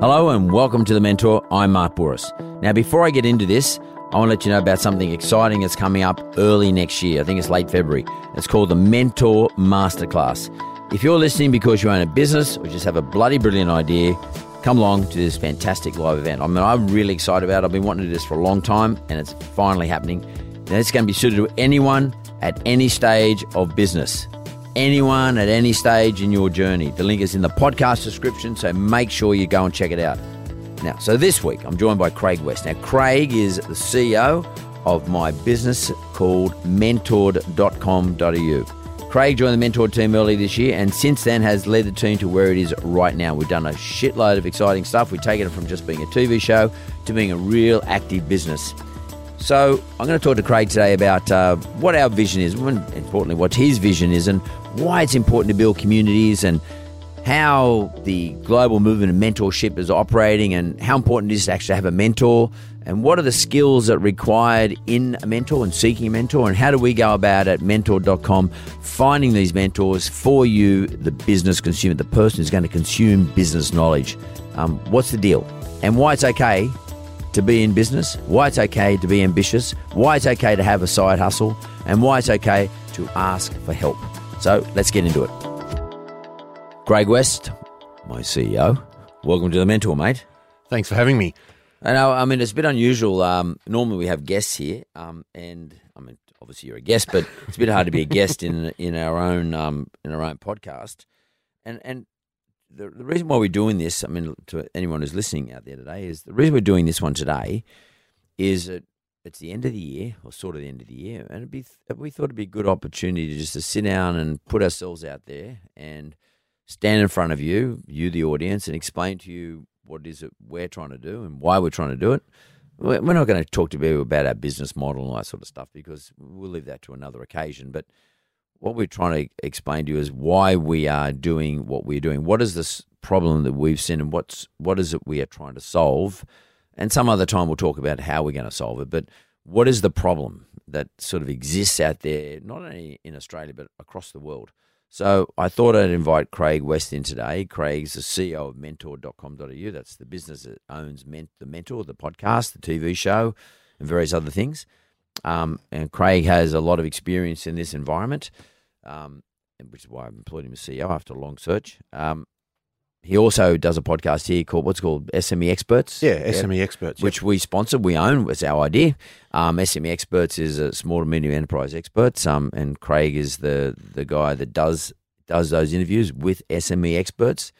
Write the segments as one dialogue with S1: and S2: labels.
S1: Hello and welcome to The Mentor. I'm Mark Bouris. Now, before I get into this, I want to let you know about something exciting that's coming up early next year. I think it's late February. It's called the Mentor Masterclass. If you're listening because you own a business or just have a bloody brilliant idea, come along to this fantastic live event. I mean, I'm really excited about it. I've been wanting to do this for a long time and it's finally happening. And it's going to be suited to anyone at any stage of business anyone at any stage in your journey. The link is in the podcast description, so make sure you go and check it out. Now, so this week I'm joined by Craig West. Now, Craig is the CEO of my business called mentored.com.au. Craig joined the Mentored team early this year and since then has led the team to where it is right now. We've done a shitload of exciting stuff. We've taken it from just being a TV show to being a real active business. So I'm going to talk to Craig today about uh, what our vision is, and importantly, what his vision is, and why it's important to build communities, and how the global movement of mentorship is operating, and how important it is to actually have a mentor, and what are the skills that are required in a mentor and seeking a mentor, and how do we go about at mentor.com finding these mentors for you, the business consumer, the person who's going to consume business knowledge. Um, what's the deal? And why it's okay to be in business, why it's okay to be ambitious, why it's okay to have a side hustle, and why it's okay to ask for help. So let's get into it. Craig West, my CEO. Welcome to the Mentor, mate.
S2: Thanks for having me.
S1: I know, I mean, it's a bit unusual. Um, normally we have guests here, um, and I mean, obviously you're a guest, but it's a bit hard to be a guest in in our own um, in our own podcast. And and the, the reason why we're doing this, I mean, to anyone who's listening out there today, is the reason we're doing this one today is that it's the end of the year, or sort of the end of the year, and be we thought it'd be a good opportunity to just to sit down and put ourselves out there and stand in front of you, you the audience, and explain to you what it is that we're trying to do and why we're trying to do it. We're not going to talk to you about our business model and all that sort of stuff because we'll leave that to another occasion. But what we're trying to explain to you is why we are doing what we're doing. What is this problem that we've seen, and what's what is it we are trying to solve? And some other time we'll talk about how we're going to solve it. But what is the problem that sort of exists out there, not only in Australia but across the world? So I thought I'd invite Craig West in today. Craig's the CEO of Mentor.com.au. That's the business that owns the Mentor, the podcast, the TV show, and various other things. Um, and Craig has a lot of experience in this environment um, which is why I've employed him as CEO after a long search. Um, he also does a podcast here called what's called SME Experts.
S2: Yeah, SME yeah, Experts,
S1: which we sponsor. We own. It's our idea. Um, SME Experts is a small to medium enterprise experts. Um, and Craig is the the guy that does does those interviews with SME experts.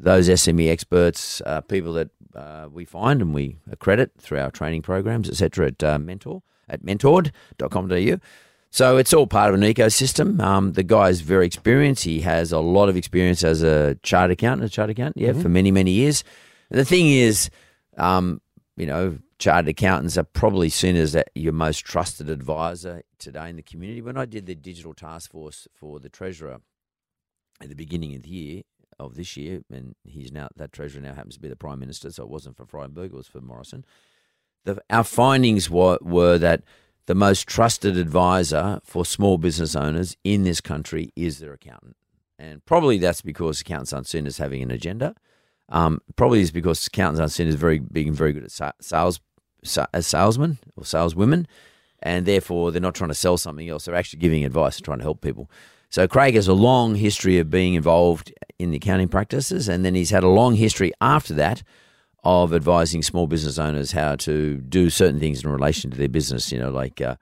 S1: Those SME experts are people that uh, we find and we accredit through our training programs, etc. At uh, Mentor at mentored.com.au. So it's all part of an ecosystem. Um, the guy is very experienced. He has a lot of experience as a chartered accountant, a chartered accountant, yeah, mm-hmm. for many, many years. And the thing is, um, you know, chartered accountants are probably seen as your most trusted advisor today in the community. When I did the digital task force for the treasurer at the beginning of the year, of this year, and he's now that treasurer now happens to be the prime minister, so it wasn't for Frydenberg, it was for Morrison. The, our findings were, were that the most trusted advisor for small business owners in this country is their accountant. And probably that's because accountants aren't seen as having an agenda. Um, probably is because accountants aren't seen as very being very good at sales as salesmen or saleswomen, and therefore they're not trying to sell something else. They're actually giving advice and trying to help people. So Craig has a long history of being involved in the accounting practices, and then he's had a long history after that of advising small business owners how to do certain things in relation to their business. You know, like uh,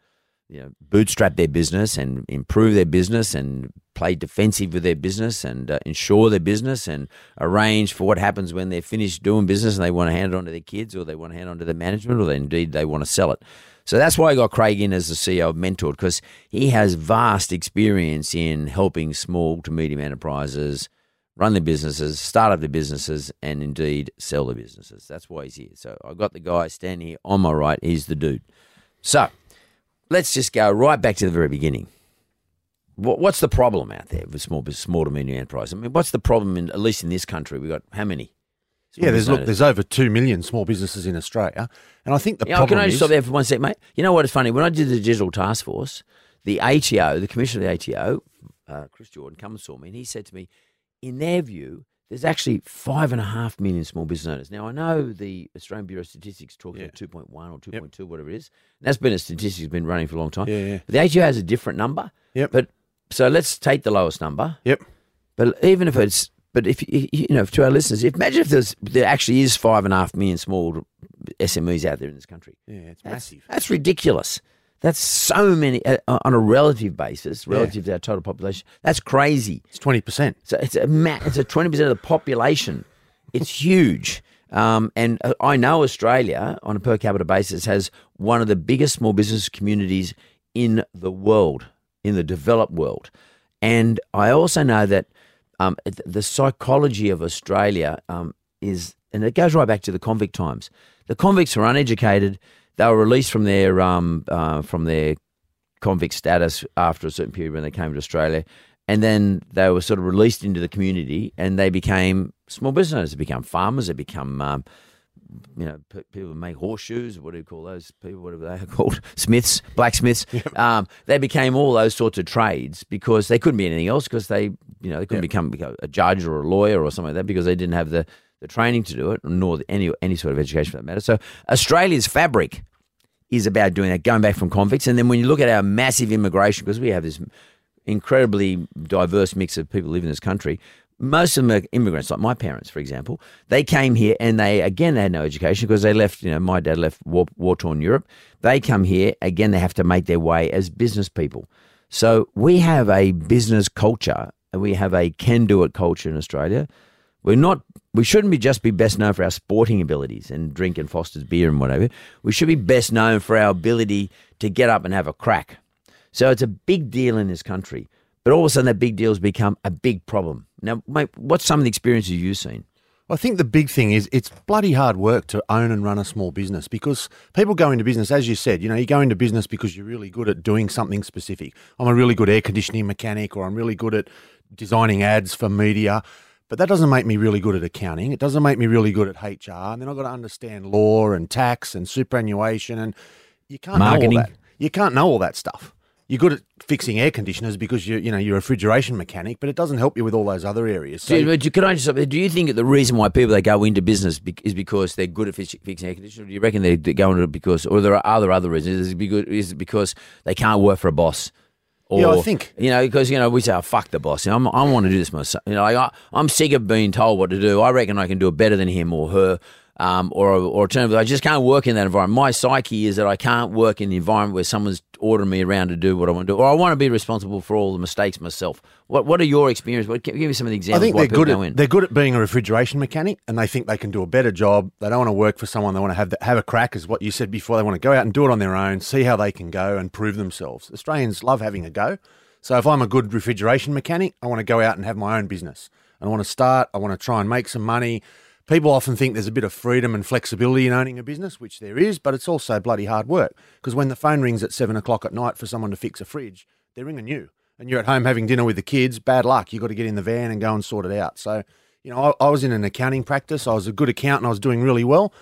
S1: you know, bootstrap their business and improve their business and play defensive with their business and uh, their business and arrange for what happens when they're finished doing business and they want to hand it on to their kids or they want to hand it on to the management or they, indeed they want to sell it. So that's why I got Craig in as the CEO of Mentored because he has vast experience in helping small to medium enterprises run their businesses, start up their businesses, and indeed sell their businesses. That's why he's here. So I've got the guy standing here on my right. He's the dude. So let's just go right back to the very beginning. What's the problem out there with small small to medium enterprise? I mean, what's the problem in at least in this country? We've got how many?
S2: Yeah, there's look, there's over two million small businesses in Australia, and I think the
S1: Yeah,
S2: problem
S1: can I just
S2: is
S1: stop there for one sec, mate? You know what is funny? When I did the digital task force, the ATO, the commissioner of the ATO, uh, Chris Jordan, come and saw me, and he said to me, in their view, there's actually five and a half million small business owners. Now, I know the Australian Bureau of Statistics talks
S2: Yeah.
S1: about 2.1 or 2.2, whatever it is. And that's been a statistic that's been running for a long time.
S2: Yeah, yeah.
S1: But the ATO has a different number.
S2: Yep.
S1: But so let's take the lowest number.
S2: Yep.
S1: But even if it's, but if you you know, to our listeners, if imagine if there's there actually is five and a half million small SMEs out there in this country.
S2: Yeah, it's
S1: That's,
S2: massive.
S1: That's ridiculous. That's so many uh, on a relative basis, relative to our total population. That's crazy.
S2: It's twenty percent.
S1: So it's a ma- it's a twenty percent of the population. It's huge. Um, and uh, I know Australia, on a per capita basis, has one of the biggest small business communities in the world, in the developed world. And I also know that um, th- the psychology of Australia um, is, and it goes right back to the convict times. The convicts were uneducated. They were released from their um, uh, from their convict status after a certain period when they came to Australia, and then they were sort of released into the community, and they became small business owners. They become farmers. They become um, you know, pe- people who make horseshoes. What do you call those people? Whatever they are called, smiths, blacksmiths. Um, they became all those sorts of trades because they couldn't be anything else because they, you know, they couldn't become, become a judge or a lawyer or something like that because they didn't have the, the training to do it, nor any any sort of education for that matter. So Australia's fabric is about doing that, going back from convicts, and then when you look at our massive immigration, because we have this incredibly diverse mix of people living in this country. Most of them are immigrants, like my parents, for example. They came here and they, again, they had no education because they left, you know, my dad left war, war-torn Europe. They come here, again, they have to make their way as business people. So we have a business culture and we have a can-do-it culture in Australia. We're not, we shouldn't be just be best known for our sporting abilities and drinking Foster's beer and whatever. We should be best known for our ability to get up and have a crack. So it's a big deal in this country. But all of a sudden, that big deal has become a big problem. Now, mate, what's some of the experiences you've seen?
S2: I think the big thing is it's bloody hard work to own and run a small business because people go into business, as you said, you know, you go into business because you're really good at doing something specific. I'm a really good air conditioning mechanic or I'm really good at designing ads for media. But that doesn't make me really good at accounting. It doesn't make me really good at HR. And then I've got to understand law and tax and superannuation. And you can't
S1: Marketing.
S2: know all that. You can't know all that stuff. You're good at fixing air conditioners because you you know you're a refrigeration mechanic, but it doesn't help you with all those other areas. So,
S1: Do, you- can I just, do you think that the reason why people they go into business is because they're good at fix- fixing air conditioners? Do you reckon they they go into it because, or there are other other reasons? Is it because, is it because they can't work for a boss? Or,
S2: Yeah, I think-
S1: you know because you know we say, oh, "Fuck the boss." You know, I'm, I want to do this myself. You know, like, I, I'm sick of being told what to do. I reckon I can do it better than him or her. Um, or, or alternatively, I just can't work in that environment. My psyche is that I can't work in the environment where someone's ordering me around to do what I want to do, or I want to be responsible for all the mistakes myself. What What are your experiences? What, give me some of the examples.
S2: I
S1: think
S2: they're good at
S1: in.
S2: they're good at being a refrigeration mechanic, and they think they can do a better job. They don't want to work for someone. They want to have the, have a crack, is what you said before. They want to go out and do it on their own, see how they can go, and prove themselves. Australians love having a go. So if I'm a good refrigeration mechanic, I want to go out and have my own business. I want to start. I want to try and make some money. People often think there's a bit of freedom and flexibility in owning a business, which there is, but it's also bloody hard work. Because when the phone rings at seven o'clock at night for someone to fix a fridge, they're ringing you and you're at home having dinner with the kids, bad luck. You've got to get in the van and go and sort it out. So, you know, I, I was in an accounting practice. I was a good accountant. I was doing really well.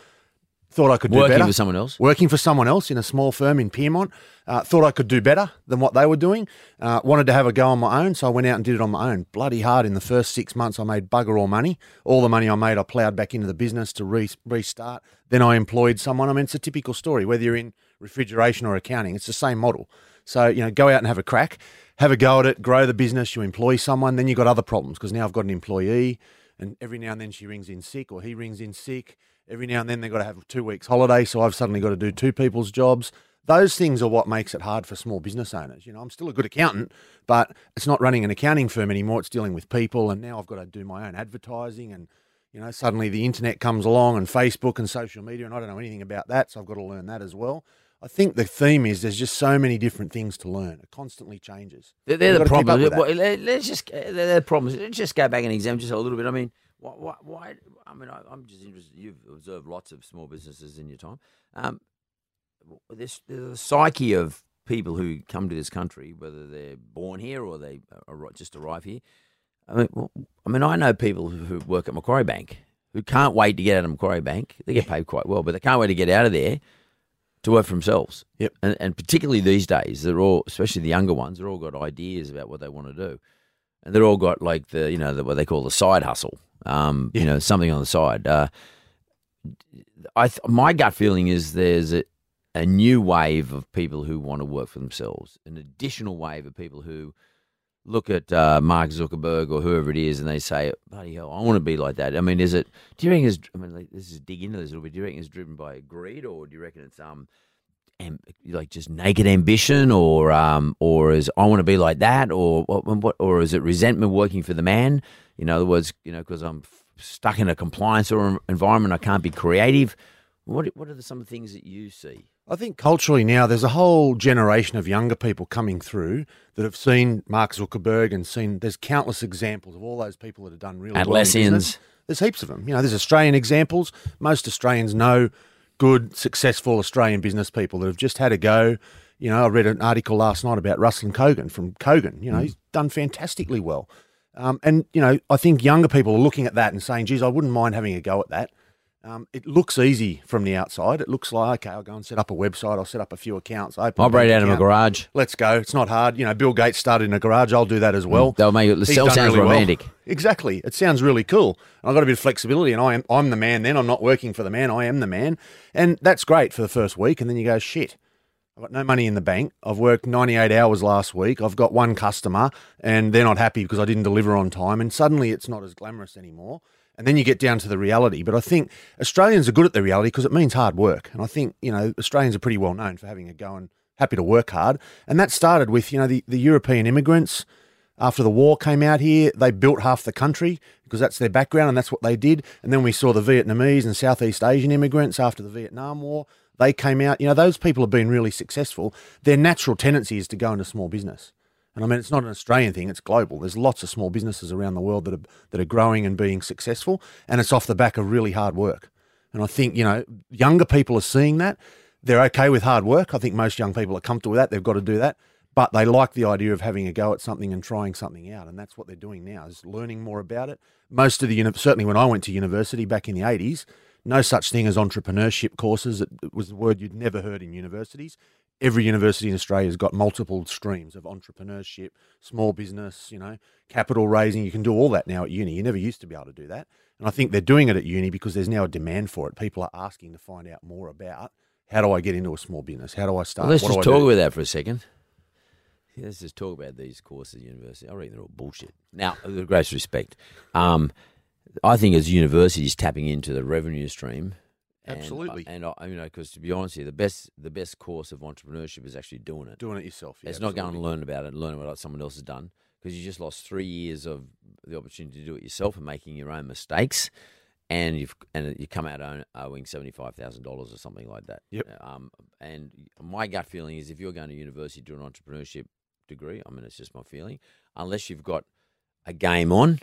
S2: Thought I could do
S1: Working
S2: better.
S1: for someone else?
S2: Working for someone else in a small firm in Pyrmont. Uh, thought I could do better than what they were doing. Uh, wanted to have a go on my own, so I went out and did it on my own. Bloody hard. In the first six months, I made bugger all money. All the money I made, I ploughed back into the business to re- restart. Then I employed someone. I mean, it's a typical story. Whether you're in refrigeration or accounting, it's the same model. So, you know, go out and have a crack, have a go at it, grow the business, you employ someone, then you've got other problems because now I've got an employee and every now and then she rings in sick or he rings in sick. Every now and then they've got to have two weeks holiday, so I've suddenly got to do two people's jobs. Those things are what makes it hard for small business owners. You know, I'm still a good accountant, but it's not running an accounting firm anymore. It's dealing with people, and now I've got to do my own advertising and you know, suddenly the internet comes along and Facebook and social media, and I don't know anything about that, so I've got to learn that as well. I think the theme is there's just so many different things to learn. It constantly changes.
S1: They're, they're the
S2: got to keep up
S1: problems. Well, let- Let's just they're the problems. Let's just go back and examine just a little bit. I mean, why? why, why I mean, I, I'm just interested. You've observed lots of small businesses in your time. Um, this the psyche of people who come to this country, whether they're born here or they just arrive here. I mean, well, I mean, I know people who who work at Macquarie Bank who can't wait to get out of Macquarie Bank. They get paid quite well, but they can't wait to get out of there to work for themselves.
S2: Yep.
S1: And, and particularly these days, they're all, especially the younger ones, they're all got ideas about what they want to do, and they're all got like the, you know, the, what they call the side hustle. Um, you know, something on the side. Uh, I, th- my gut feeling is there's a, a new wave of people who want to work for themselves, an additional wave of people who look at uh, Mark Zuckerberg or whoever it is, and they say, "Bloody hell, I want to be like that." I mean, is it? Do you reckon? Is, I mean, like, this is dig into this a little bit. Do you reckon it's driven by greed, or do you reckon it's um, am, like just naked ambition, or um, or is I want to be like that, or what, or is it resentment working for the man? In other words, you know, because I'm stuck in a compliance or environment, I can't be creative. What what are the, some of the things that you see?
S2: I think culturally now there's a whole generation of younger people coming through that have seen Mark Zuckerberg and seen there's countless examples of all those people that have done really well.
S1: Atlassians.
S2: business. There's heaps of them. You know, there's Australian examples. Most Australians know good, successful Australian business people that have just had a go. You know, I read an article last night about Ruslan Kogan from Kogan. You know, he's done fantastically well. Um, and, you know, I think younger people are looking at that and saying, geez, I wouldn't mind having a go at that. Um, it looks easy from the outside. It looks like, okay, I'll go and set up a website. I'll set up a few accounts. Open
S1: Operate out of a garage.
S2: Let's go. It's not hard. You know, Bill Gates started in a garage. I'll do that as well.
S1: They'll make it.
S2: He's
S1: sounds
S2: really well.
S1: romantic.
S2: Exactly. It sounds really cool. And I've got a bit of flexibility, and I am I'm the man. Then I'm not working for the man. I am the man, and that's great for the first week. And then you go, shit. I've got no money in the bank. I've worked 98 hours last week. I've got one customer, and they're not happy because I didn't deliver on time. And suddenly, it's not as glamorous anymore. And then you get down to the reality. But I think Australians are good at the reality because it means hard work. And I think you know Australians are pretty well known for having a go and happy to work hard. And that started with you know the, the European immigrants after the war came out here, they built half the country because that's their background and that's what they did. And then we saw the Vietnamese and Southeast Asian immigrants after the Vietnam War. They came out. You know, those people have been really successful. Their natural tendency is to go into small business. And I mean, it's not an Australian thing; it's global. There's lots of small businesses around the world that are that are growing and being successful, and it's off the back of really hard work. And I think you know, younger people are seeing that. They're okay with hard work. I think most young people are comfortable with that. They've got to do that, but they like the idea of having a go at something and trying something out, and that's what they're doing now. Is learning more about it. Most of the certainly when I went to university back in the '80s, no such thing as entrepreneurship courses. It, was a word you'd never heard in universities every university in Australia has got multiple streams of entrepreneurship, small business, you know, capital raising. You can do all that now at uni. You never used to be able to do that. And I think they're doing it at uni because there's now a demand for it. People are asking to find out more about how do I get into a small business? How do I start?
S1: Well, let's
S2: What
S1: just talk
S2: do?
S1: about that for a second. Yeah, Let's just talk about these courses at university. I reckon they're all bullshit. Now, with the greatest respect, um, I think as universities tapping into the revenue stream. And-
S2: Absolutely.
S1: and, I, you know, because to be honest, here, the best the best course of entrepreneurship is actually doing it.
S2: doing it yourself. Yeah,
S1: it's not going to
S2: absolutely.
S1: learn about it, learn about what someone else has done, because you just lost three years of the opportunity to do it yourself and making your own mistakes, and you've and you come out owing seventy five thousand dollars or something like that.
S2: Yep.
S1: Um, and my gut feeling is if you're going to university to do an entrepreneurship degree, I mean it's just my feeling, unless you've got a game on.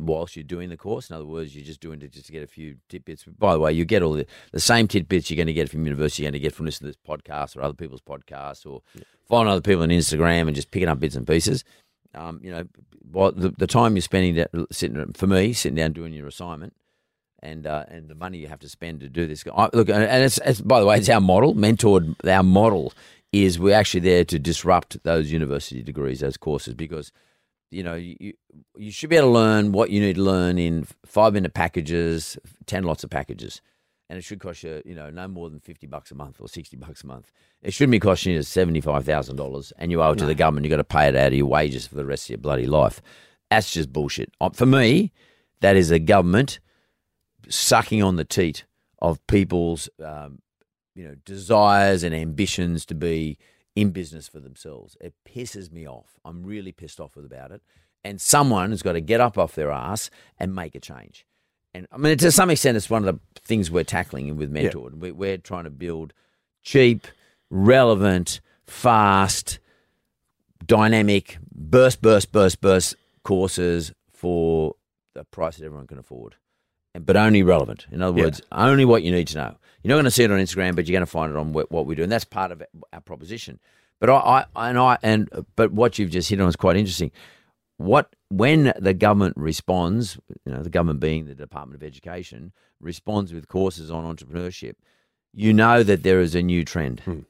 S1: Whilst you're doing the course, in other words, you're just doing it just to get a few tidbits. By the way, you get all the, the same tidbits you're going to get from university. You're going to get from listening to this podcast or other people's podcasts or following other people on Instagram and just picking up bits and pieces. Um, you know, while the, the time you're spending sitting for me sitting down doing your assignment, and uh, and the money you have to spend to do this. I, look, and it's, it's by the way, it's our model. Mentored, our model is we're actually there to disrupt those university degrees, those courses, because you know you you- should be able to learn what you need to learn in five minute packages, ten lots of packages, and it should cost you, you know, no more than fifty bucks a month or sixty bucks a month. It shouldn't be costing you seventy five thousand dollars, and you owe it to the government. You have got to pay it out of your wages for the rest of your bloody life. That's just bullshit. Uh, For me, that is a government sucking on the teat of people's, um, you know, desires and ambitions to be in business for themselves. It pisses me off. I'm really pissed off with about it. And someone has got to get up off their ass and make a change. And I mean, to some extent, it's one of the things we're tackling with Mentored. We, we're trying to build cheap, relevant, fast, dynamic, burst, burst, burst, burst courses for the price that everyone can afford, but only relevant. In other
S2: Yeah.
S1: words, only what you need to know. You're not going to see it on Instagram, but you're going to find it on what, what we do, and that's part of our proposition. But I, I and I and but what you've just hit on is quite interesting. What when the government responds, you know, the government being the Department of Education responds with courses on entrepreneurship, you know that there is a new trend. Hmm.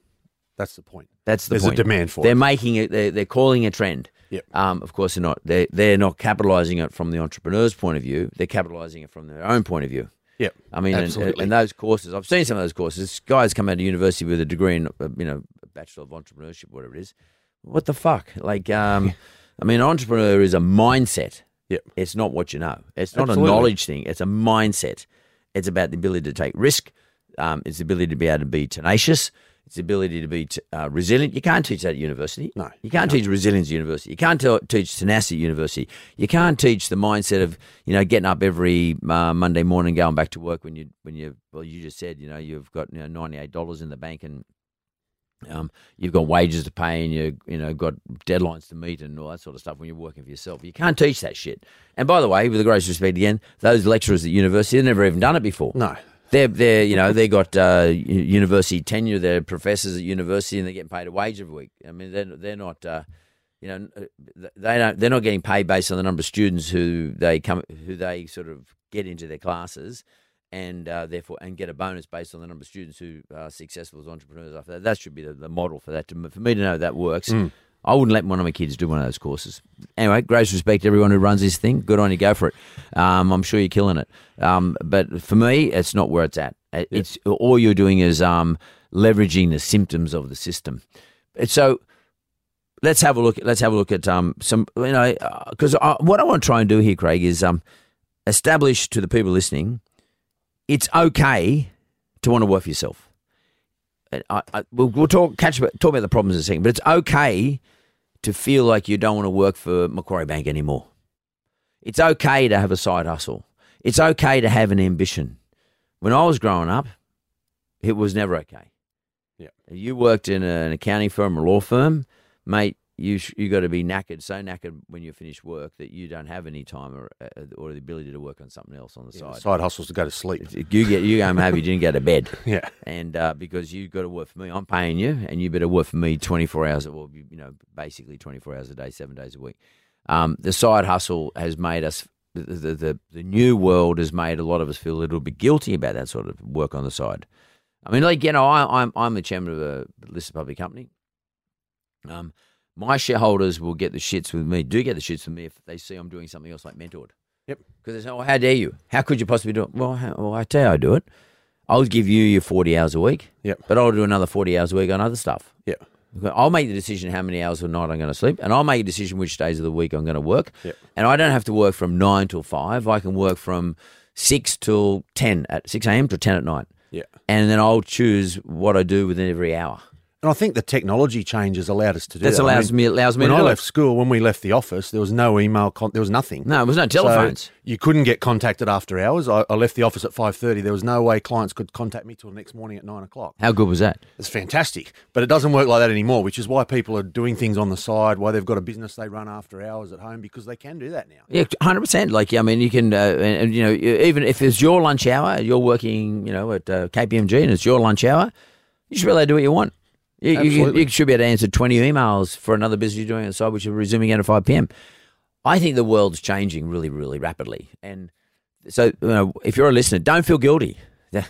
S2: That's the point.
S1: That's the
S2: There's
S1: point.
S2: a demand for it.
S1: They're
S2: it.
S1: making it. They're, they're calling a trend.
S2: Yep.
S1: Um, of course, they're not. They they're not capitalising it from the entrepreneur's point of view. They're capitalising it from their own point of view.
S2: Yep.
S1: I mean, and,
S2: Absolutely.
S1: and those courses, I've seen some of those courses. Guys come out of university with a degree in, uh, you know, a bachelor of entrepreneurship, whatever it is. What the fuck? Like, um, I mean, entrepreneur is a mindset.
S2: Yep.
S1: It's not what you know. It's not
S2: Absolutely.
S1: a knowledge thing. It's a mindset. It's about the ability to take risk. Um, it's the ability to be able to be tenacious. It's the ability to be t- uh, resilient. You can't teach that at university.
S2: No,
S1: You can't teach resilience at university. You can't t- teach tenacity at university. You can't teach the mindset of you know getting up every uh, Monday morning, going back to work when you when you well you just said you know you've got you know ninety eight dollars in the bank and um, you've got wages to pay and you you know got deadlines to meet and all that sort of stuff when you're working for yourself. You can't teach that shit. And by the way, with the greatest respect again, those lecturers at university they've never even done it before.
S2: No.
S1: They're, they're, you know, they got uh, university tenure. They're professors at university, and they're getting paid a wage every week. I mean, they're, they're not, uh, you know, uh, they don't. They're not getting paid based on the number of students who they come, who they sort of get into their classes, and uh, therefore, and get a bonus based on the number of students who are successful as entrepreneurs. After that, that should be the, the model for that. To, for me to know that works, I wouldn't let one of my kids do one of those courses. Anyway, great respect to everyone who runs this thing. Good on you, go for it. Um, I'm sure you're killing it. Um, but for me, it's not where it's at. It- It's all you're doing is um, leveraging the symptoms of the system. So let's have a look. Let's have a look at um, some. You know, because uh, what I want to try and do here, Craig, is um, establish to the people listening, it's okay to want to work for yourself. I, I, we'll, we'll talk catch about, talk about the problems in a second, but it's okay to feel like you don't want to work for Macquarie Bank anymore. It's okay to have a side hustle. It's okay to have an ambition. When I was growing up, it was never okay.
S2: Yeah.
S1: You worked in an accounting firm or law firm, mate. You sh- you got to be knackered, so knackered when you finish work that you don't have any time or uh, or the ability to work on something else on the
S2: Yeah,
S1: side.
S2: side hustles to go to sleep.
S1: You get you go home happy, you didn't go to bed
S2: Yeah.
S1: and uh, because you've got to work for me, I'm paying you, and you better work for me 24 hours, or you know, basically 24 hours a day, seven days a week. Um, the side hustle has made us the, the the the new world has made a lot of us feel a little bit guilty about that sort of work on the side. I mean, like you know, I, I'm I'm the chairman of a listed public company. Um, my shareholders will get the shits with me. Do get the shits with me if they see I'm doing something else like mentored.
S2: Yep.
S1: Because they say, "Oh, how dare you? How could you possibly do it?" Well, how, well, I tell you, I do it. I'll give you your 40 hours a week.
S2: Yep.
S1: But I'll do another 40 hours a week on other stuff.
S2: Yeah.
S1: I'll make the decision how many hours a night I'm going to sleep, and I'll make a decision which days of the week I'm going to work.
S2: Yep.
S1: And I don't have to work from nine till five. I can work from six till ten at six a.m. to ten at night,
S2: Yeah.
S1: and then I'll choose what I do within every hour.
S2: And I think the technology changes allowed us to do
S1: That
S2: that. I
S1: allows
S2: mean,
S1: me allows me
S2: when I left
S1: it.
S2: school, when we left the office, there was no email. Con- there was nothing.
S1: No, it was no
S2: So
S1: telephones.
S2: you couldn't get contacted after hours. I, I left the office at five thirty. There was no way clients could contact me till the next morning at nine o'clock.
S1: how good was that?
S2: It's fantastic, but it doesn't work like that anymore. Which is why people are doing things on the side. Why they've got a business they run after hours at home because they can do that now.
S1: Yeah, hundred percent. Like, I mean, you can, uh, and, and, you know, even if it's your lunch hour, you're working, you know, at uh, KPMG, and it's your lunch hour, you should be able to do what you want. You, you, you should be able to answer twenty emails for another business you're doing on the side, which you're resuming at five pm. I think the world's changing really, really rapidly, and so you know, if you're a listener, don't feel guilty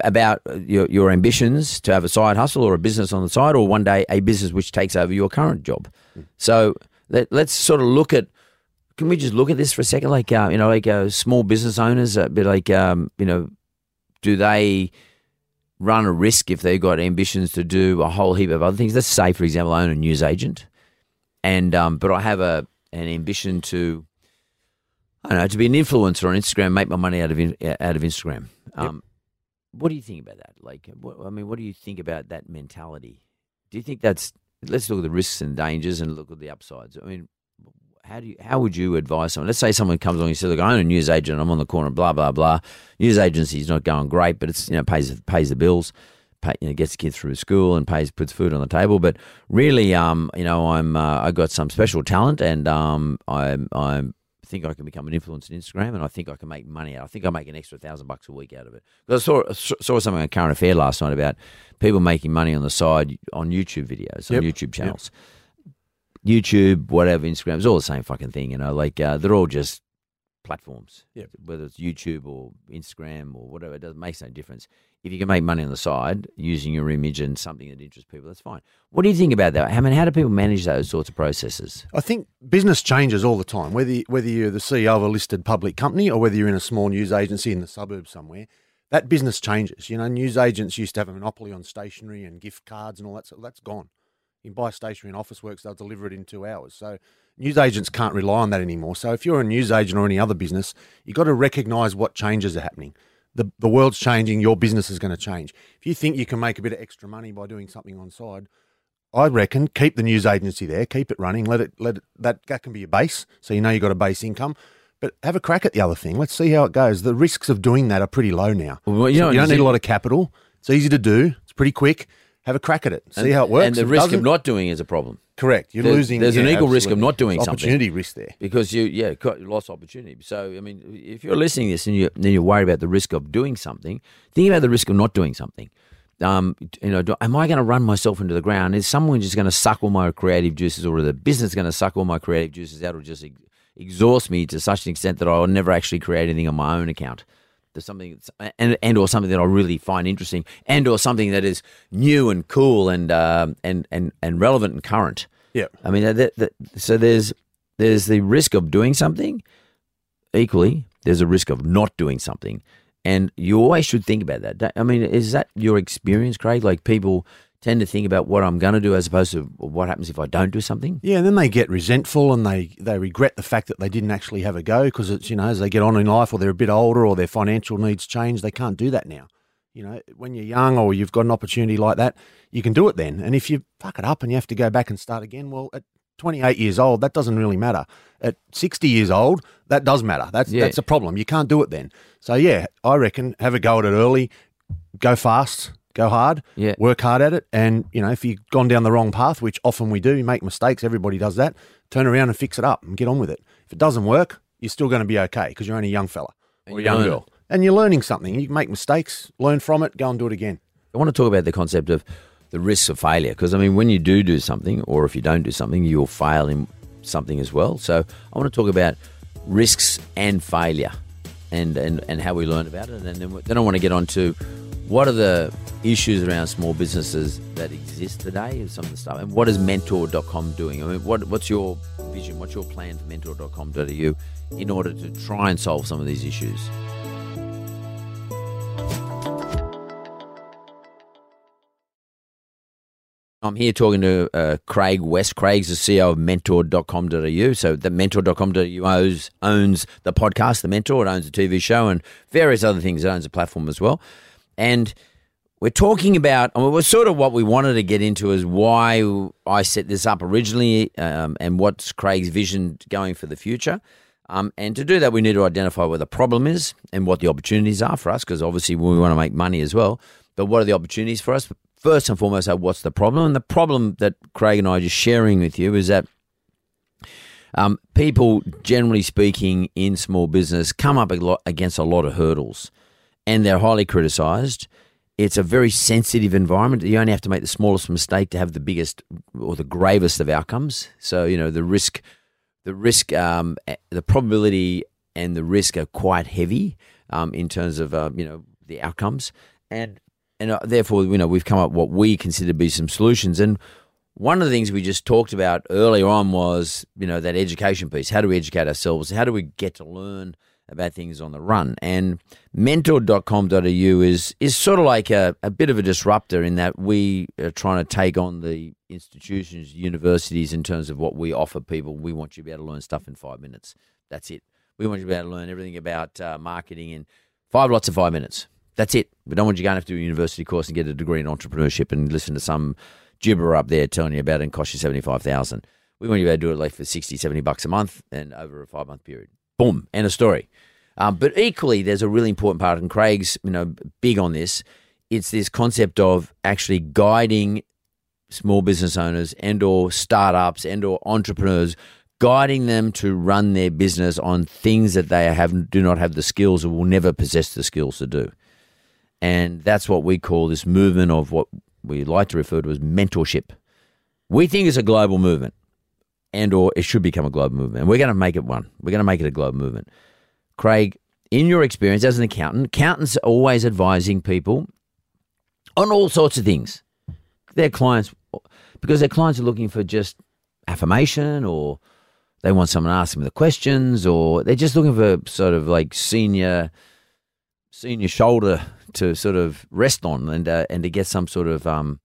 S1: about your, your ambitions to have a side hustle or a business on the side, or one day a business which takes over your current job. So let, let's sort of look at can we just look at this for a second? Like, uh, you know, like uh, small business owners, a bit like, um, you know, do they run a risk if they've got ambitions to do a whole heap of other things? Let's say, for example, I own a news agent, and um, but I have a an ambition to I don't know to be an influencer on Instagram, make my money out of in, out of Instagram. Um, What do you think about that? Like, what, I mean, what do you think about that mentality? Do you think that's let's look at the risks and dangers and look at the upsides. I mean, how do you how would you advise someone? Let's say someone comes along and says, "Look, I own a news agent. I'm on the corner. Blah blah blah. News agency's not going great, but it's you know pays pays the bills, pay, you know, gets the kids through school and pays puts food on the table. But really, um, you know, I'm uh, I got some special talent, and um, I'm I'm think I can become an influencer on Instagram, and I think I can make money out. I think I make an extra thousand bucks a week out of it. Because I saw saw something on Current Affair last night about people making money on the side on YouTube videos, on
S2: Yep.
S1: YouTube channels. YouTube, whatever, Instagram, it's all the same fucking thing, you know. Like uh, they're all just platforms.
S2: Yep.
S1: Whether it's YouTube or Instagram or whatever, it doesn't makes no difference. If you can make money on the side using your image and something that interests people, that's fine. What do you think about that? I mean, how do people manage those sorts of processes?
S2: I think business changes all the time. Whether whether you're the CEO of a listed public company or whether you're in a small news agency in the suburbs somewhere, that business changes. You know, news agents used to have a monopoly on stationery and gift cards and all that. So that's gone. You can buy stationery and Officeworks; they'll deliver it in two hours. So news agents can't rely on that anymore. So if you're a news agent or any other business, you've got to recognise what changes are happening. The, the world's changing, your business is going to change. If you think you can make a bit of extra money by doing something on side, I reckon keep the news agency there, keep it running, let it let it that that can be your base, so you know you've got a base income. But have a crack at the other thing. Let's see how it goes. The risks of doing that are pretty low now.
S1: Well, you
S2: So
S1: know,
S2: you don't need a lot of capital. It's easy to do. It's pretty quick. Have a crack at it. See
S1: And-
S2: how it works.
S1: And the
S2: it
S1: risk of
S2: doesn't-
S1: not doing is a problem.
S2: correct. You're
S1: There's-
S2: losing.
S1: there's an
S2: yeah,
S1: equal risk of not doing
S2: There's
S1: something.
S2: Opportunity risk there.
S1: because you yeah lots opportunity. So I mean, if you're listening to this and you then you're worried about the risk of doing something, think about the risk of not doing something. Um, you know, do, am I going to run myself into the ground? Is someone just going to suck all my creative juices, or is the business going to suck all my creative juices out, or just ex- exhaust me to such an extent that I'll never actually create anything on my own account? There's something, that's, and and or something that I really find interesting, and or something that is new and cool and um, and and and relevant and current.
S2: Yeah.
S1: I mean, that, that, so there's there's the risk of doing something. Equally, there's a risk of not doing something, and you always should think about that. I mean, is that your experience, Craig? Like people tend to think about what I'm going to do as opposed to what happens if I don't do something.
S2: Yeah, and then they get resentful and they, they regret the fact that they didn't actually have a go because it's, you know, as they get on in life or they're a bit older or their financial needs change, they can't do that now. You know, when you're young or you've got an opportunity like that, you can do it then. And if you fuck it up and you have to go back and start again, well, at 28 years old, that doesn't really matter. At 60 years old, that does matter. That's,
S1: Yeah.
S2: that's a problem. You can't do it then. So, yeah, I reckon have a go at it early, go fast, go hard,
S1: Yeah.
S2: work hard at it. And, you know, if you've gone down the wrong path, which often we do, you make mistakes, everybody does that, turn around and fix it up and get on with it. If it doesn't work, you're still going to be okay because you're only a young fella or a young girl. And you're learning something. You can make mistakes, learn from it, go and do it again.
S1: I want to talk about the concept of the risks of failure because I mean, when you do do something, or if you don't do something, you'll fail in something as well. So I want to talk about risks and failure, and and, and how we learn about it, and then then I want to get on to what are the issues around small businesses that exist today, and some of the stuff, and what is Mentor.com doing? I mean, what what's your vision? What's your plan for Mentor.com.au in order to try and solve some of these issues? I'm here talking to uh, Craig West. Craig's the CEO of mentor.com.au. So the mentor.com.au owns, owns the podcast, The Mentor. It owns the TV show and various other things. It owns a platform as well. And we're talking about, I mean, we're sort of what we wanted to get into is why I set this up originally um, and what's Craig's vision going for the future. Um, and to do that, we need to identify where the problem is and what the opportunities are for us, because obviously we want to make money as well. But what are the opportunities for us? First and foremost, what's the problem? And the problem that Craig and I are just sharing with you is that um, people, generally speaking, in small business, come up against a lot of hurdles, and they're highly criticised. It's a very sensitive environment. You only have to make the smallest mistake to have the biggest or the gravest of outcomes. So you know the risk, the risk, um, eh, the probability and the risk are quite heavy um, in terms of uh, you know the outcomes, and and uh, therefore you know we've come up with what we consider to be some solutions. And one of the things we just talked about earlier on was you know that education piece. How do we educate ourselves? How do we get to learn about things on the run. And mentor.com.au is is sort of like a, a bit of a disruptor in that we are trying to take on the institutions, universities in terms of what we offer people. We want you to be able to learn stuff in five minutes. That's it. We want you to be able to learn everything about uh, marketing in five lots of five minutes. That's it. We don't want you going to have to do a university course and get a degree in entrepreneurship and listen to some gibber up there telling you about it and cost you 75000 We want you to to do it like for 60, 70 bucks a month and over a five month period. Boom, end of story. Um, but equally, there's a really important part, and Craig's you know big on this. It's this concept of actually guiding small business owners and or startups and or entrepreneurs guiding them to run their business on things that they have do not have the skills or will never possess the skills to do. And that's what we call this movement of what we like to refer to as mentorship. We think it's a global movement and or it should become a global movement. And we're going to make it one. We're going to make it a global movement. Craig, in your experience as an accountant, accountants are always advising people on all sorts of things. Their clients because their clients are looking for just affirmation or they want someone to ask them the questions or they're just looking for sort of like senior senior shoulder to sort of rest on and uh, and to get some sort of um,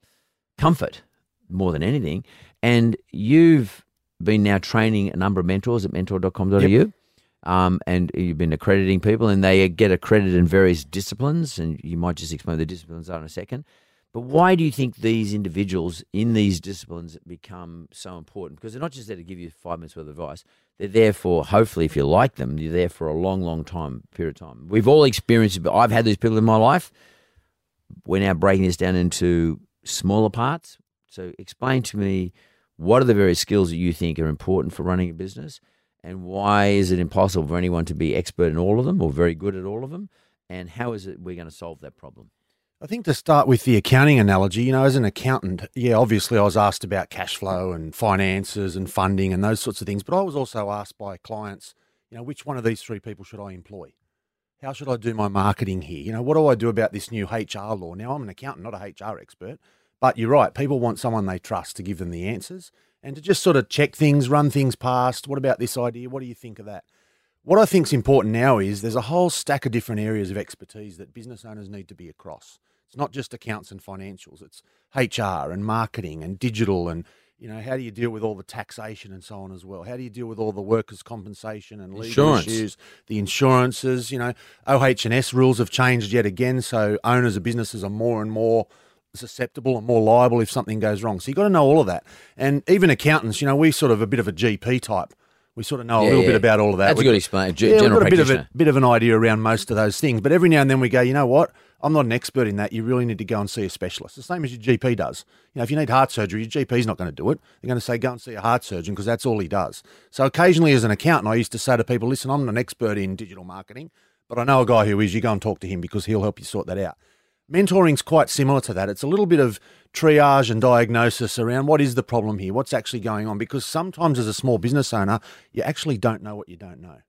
S1: comfort more than anything. And you've been now training a number of mentors at mentor.com.au. Yep. Um, and you've been accrediting people, and they get accredited in various disciplines. And you might just explain the disciplines are in a second. But why do you think these individuals in these disciplines become so important? Because they're not just there to give you five minutes worth of advice. They're there for, hopefully, if you like them, you're there for a long, long time, period of time. We've all experienced it, but I've had these people in my life. We're now breaking this down into smaller parts. So explain to me what are the various skills that you think are important for running a business and why is it impossible for anyone to be expert in all of them or very good at all of them? And how is it we're going to solve that problem?
S2: I think to start with the accounting analogy, you know, as an accountant, yeah, obviously I was asked about cash flow and finances and funding and those sorts of things, but I was also asked by clients, you know, which one of these three people should I employ? How should I do my marketing here? You know, what do I do about this new HR law? Now, I'm an accountant, not a HR expert, but you're right. People want someone they trust to give them the answers and to just sort of check things, run things past. What about this idea? What do you think of that? What I think is important now is there's a whole stack of different areas of expertise that business owners need to be across. It's not just accounts and financials. It's HR and marketing and digital and you know how do you deal with all the taxation and so on as well? How do you deal with all the workers' compensation and legal Insurance. issues, the insurances? You know, OH&S rules have changed yet again, so owners of businesses are more and more susceptible and more liable if something goes wrong. So you've got to know all of that. And even accountants, you know, we're sort of a bit of a GP type we sort of know yeah, a little yeah. bit about all of that.
S1: That's
S2: we,
S1: a good explain.
S2: G- yeah, we've got a bit of a bit of an idea around most of those things, but every now and then we go, you know what? I'm not an expert in that. You really need to go and see a specialist. The same as your GP does. You know, if you need heart surgery, your GP's not going to do it. They're going to say go and see a heart surgeon because that's all he does. So occasionally, as an accountant, I used to say to people, listen, I'm not an expert in digital marketing, but I know a guy who is. You go and talk to him because he'll help you sort that out. Mentoring's quite similar to that. It's a little bit of triage and diagnosis around what is the problem here, what's actually going on, because sometimes as a small business owner, you actually don't know what you don't know.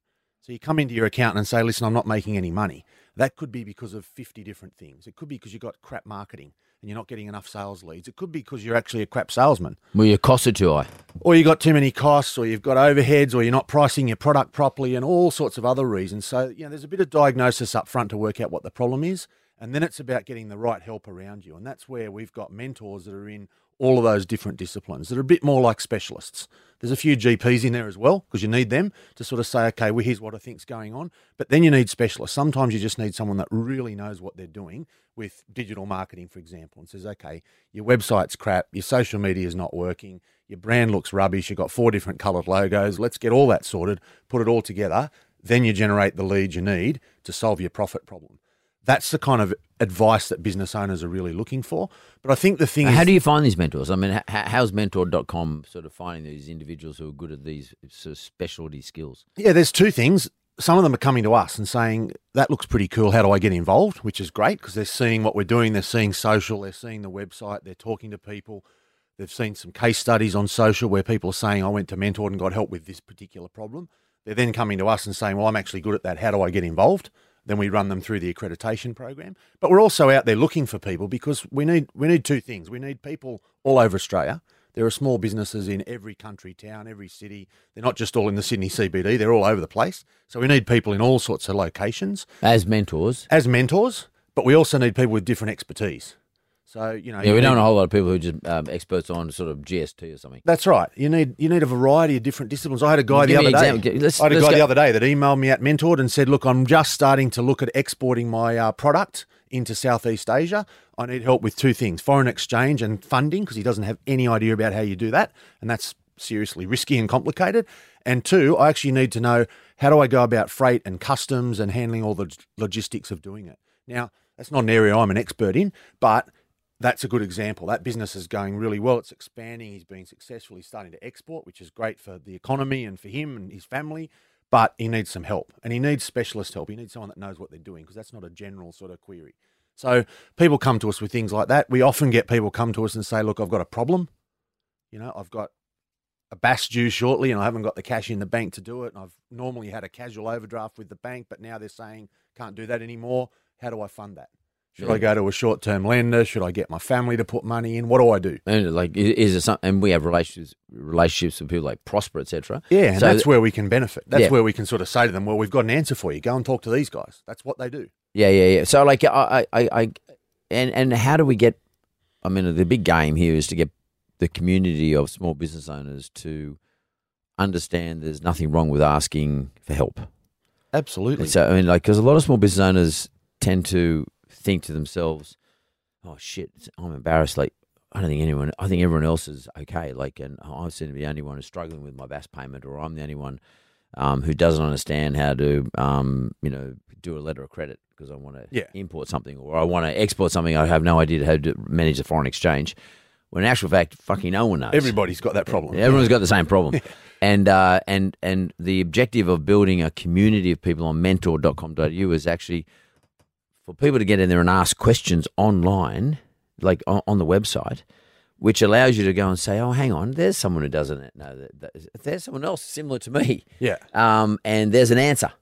S2: So you come into your accountant and say, listen, I'm not making any money. That could be because of 50 different things. It could be because you've got crap marketing and you're not getting enough sales leads. It could be because you're actually a crap salesman.
S1: Well, your costs are too high.
S2: Or you've got too many costs, or you've got overheads, or you're not pricing your product properly, and all sorts of other reasons. So, you know, there's a bit of diagnosis up front to work out what the problem is. And then it's about getting the right help around you. And that's where we've got mentors that are in all of those different disciplines that are a bit more like specialists. There's a few GPs in there as well because you need them to sort of say, okay, well, here's what I think's going on. But then you need specialists. Sometimes you just need someone that really knows what they're doing with digital marketing, for example, and says, okay, your website's crap, your social media is not working, your brand looks rubbish, you've got four different coloured logos. Let's get all that sorted, put it all together. Then you generate the leads you need to solve your profit problem that's the kind of advice that business owners are really looking for. But I think the thing
S1: How
S2: is,
S1: do you find these mentors? I mean, how's mentor.com sort of finding these individuals who are good at these sort of specialty skills?
S2: Yeah, there's two things. Some of them are coming to us and saying, that looks pretty cool. How do I get involved? Which is great because they're seeing what we're doing. They're seeing social. They're seeing the website. They're talking to people. They've seen some case studies on social where people are saying, I went to Mentor and got help with this particular problem. They're then coming to us and saying, well, I'm actually good at that. How do I get involved? Then we run them through the accreditation program. But we're also out there looking for people because we need we need two things. We need people all over Australia There are small businesses in every country, town, every city. They're not just all in the Sydney CBD, they're all over the place. So we need people in all sorts of locations
S1: As mentors.
S2: as mentors, but we also need people with different expertise. So, you know,
S1: Yeah, we don't
S2: need-
S1: want a whole lot of people who are just um, experts on sort of GST or something.
S2: That's right. You need you need a variety of different disciplines. I had a guy
S1: Give
S2: the other day.
S1: let's-
S2: I had a guy
S1: go-
S2: the other day that emailed me at Mentored and said, "Look, I'm just starting to look at exporting my uh, product into Southeast Asia. I need help with two things: foreign exchange and funding, because he doesn't have any idea about how you do that, and that's seriously risky and complicated. And two, I actually need to know how do I go about freight and customs and handling all the logistics of doing it. Now, that's not an area I'm an expert in, but that's a good example. That business is going really well. It's expanding. He's being successful. He's starting to export, which is great for the economy and for him and his family. But he needs some help and he needs specialist help. He needs someone that knows what they're doing because that's not a general sort of query. So people come to us with things like that. We often get people come to us and say, Look, I've got a problem. You know, I've got a BAS due shortly and I haven't got the cash in the bank to do it. And I've normally had a casual overdraft with the bank, but now they're saying can't do that anymore. How do I fund that? Should I go to a short term lender? Should I get my family to put money in? What do I do?
S1: And like, is it something? And we have relationships relationships with people like Prospa, etc.
S2: Yeah, and
S1: So
S2: that's where we can benefit. That's
S1: Yeah.
S2: where we can sort of say to them, well, we've got an answer for you. Go and talk to these guys. That's what they do.
S1: Yeah, yeah, yeah. So like, I, I, I, and and how do we get? I mean, the big game here is to get the community of small business owners to understand there's nothing wrong with asking for help.
S2: Absolutely.
S1: And so I mean, like, because a lot of small business owners tend to think to themselves, "Oh shit, I'm embarrassed." Like, I don't think anyone. I think everyone else is okay. Like, and I seem to be the only one who's struggling with my BAS payment, or I'm the only one um, who doesn't understand how to, um, you know, do a letter of credit because I want to
S2: Yeah.
S1: import something or I want to export something. I have no idea how to manage the foreign exchange. When in actual fact, fucking no one knows.
S2: Everybody's got that problem.
S1: Everyone's got the same problem. And uh, and and the objective of building a community of people on mentored.com.au is actually for people to get in there and ask questions online, like on, on the website, which allows you to go and say, "Oh, hang on, there's someone who doesn't know that, there's someone else similar to me."
S2: Yeah.
S1: um, and there's an answer.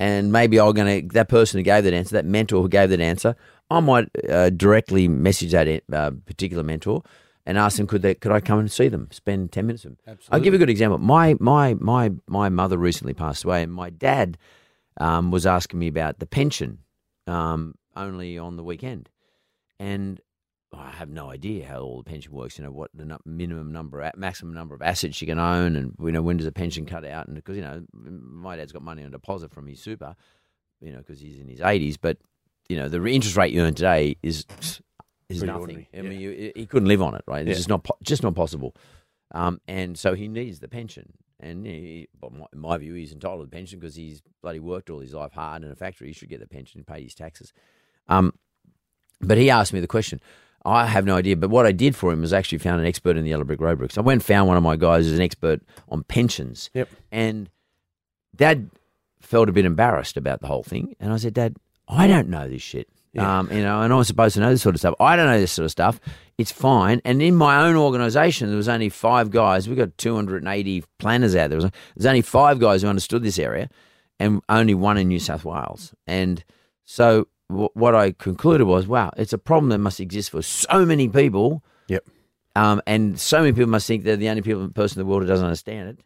S1: And maybe I'm going to, that person who gave that answer, that mentor who gave that answer, I might uh, directly message that uh, particular mentor and ask them, could they, could I come and see them, spend 10 minutes with them? Absolutely. I'll give you a good example. My, my, my, my mother recently passed away, and my dad um, was asking me about the pension um, only on the weekend. And I have no idea how all the pension works. You know what the minimum number, maximum number of assets you can own, and you know when does a pension cut out? And because you know my dad's got money on deposit from his super, you know because he's in his eighties. But you know the interest rate you earn today is is
S2: Pretty
S1: nothing.
S2: ordinary,
S1: I mean, you, he couldn't live on it, right? It's
S2: Yeah.
S1: just not just not possible. Um, and so he needs the pension. And he, in my view, he's entitled to the pension because he's bloody worked all his life hard in a factory. He should get the pension, and pay his taxes. Um, but he asked me the question. I have no idea. But what I did for him was actually found an expert in the Yellow Brick Road Bricks. I went and found one of my guys who's an expert on pensions.
S2: Yep.
S1: And Dad felt a bit embarrassed about the whole thing. And I said, Dad, I don't know this shit.
S2: Yeah.
S1: Um, you know, and I'm supposed to know this sort of stuff. I don't know this sort of stuff. It's fine. And in my own organisation, there was only five guys. We've got 280 planners out there. There's only five guys who understood this area, and only one in New South Wales. And so w- what I concluded was, wow, it's a problem that must exist for so many people.
S2: Yep.
S1: Um, and so many people must think they're the only people, person in the world who doesn't understand it.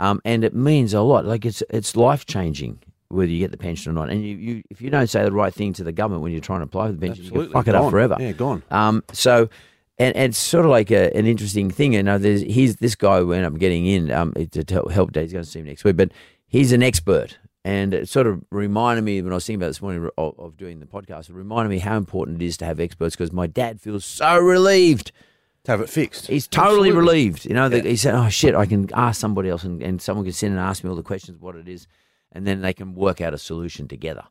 S1: Um, and it means a lot. Like it's it's life changing whether you get the pension or not. And you, you if you don't say the right thing to the government when you're trying to apply for the pension, you can fuck it up forever.
S2: Yeah, gone.
S1: Um, so, and, and it's sort of like a, an interesting thing. You know, there's he's this guy who ended up getting in um, to tell, help Dave. He's going to see him next week, but he's an expert. And it sort of reminded me when I was thinking about this morning of, of doing the podcast. It reminded me how important it is to have experts because my dad feels so relieved.
S2: To have it fixed.
S1: He's totally
S2: Absolutely.
S1: relieved. You know,
S2: Yeah.
S1: he said, "Oh shit, I can ask somebody else, and, and someone can sit and ask me all the questions, what it is, and then they can work out a solution together."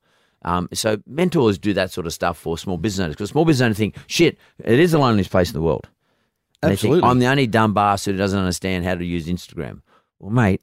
S1: Um, so mentors do that sort of stuff for small business owners because small business owners think, "Shit, it is the loneliest place in the world." And they think,
S2: Absolutely.
S1: I'm the only dumb bastard who doesn't understand how to use Instagram. Well, mate,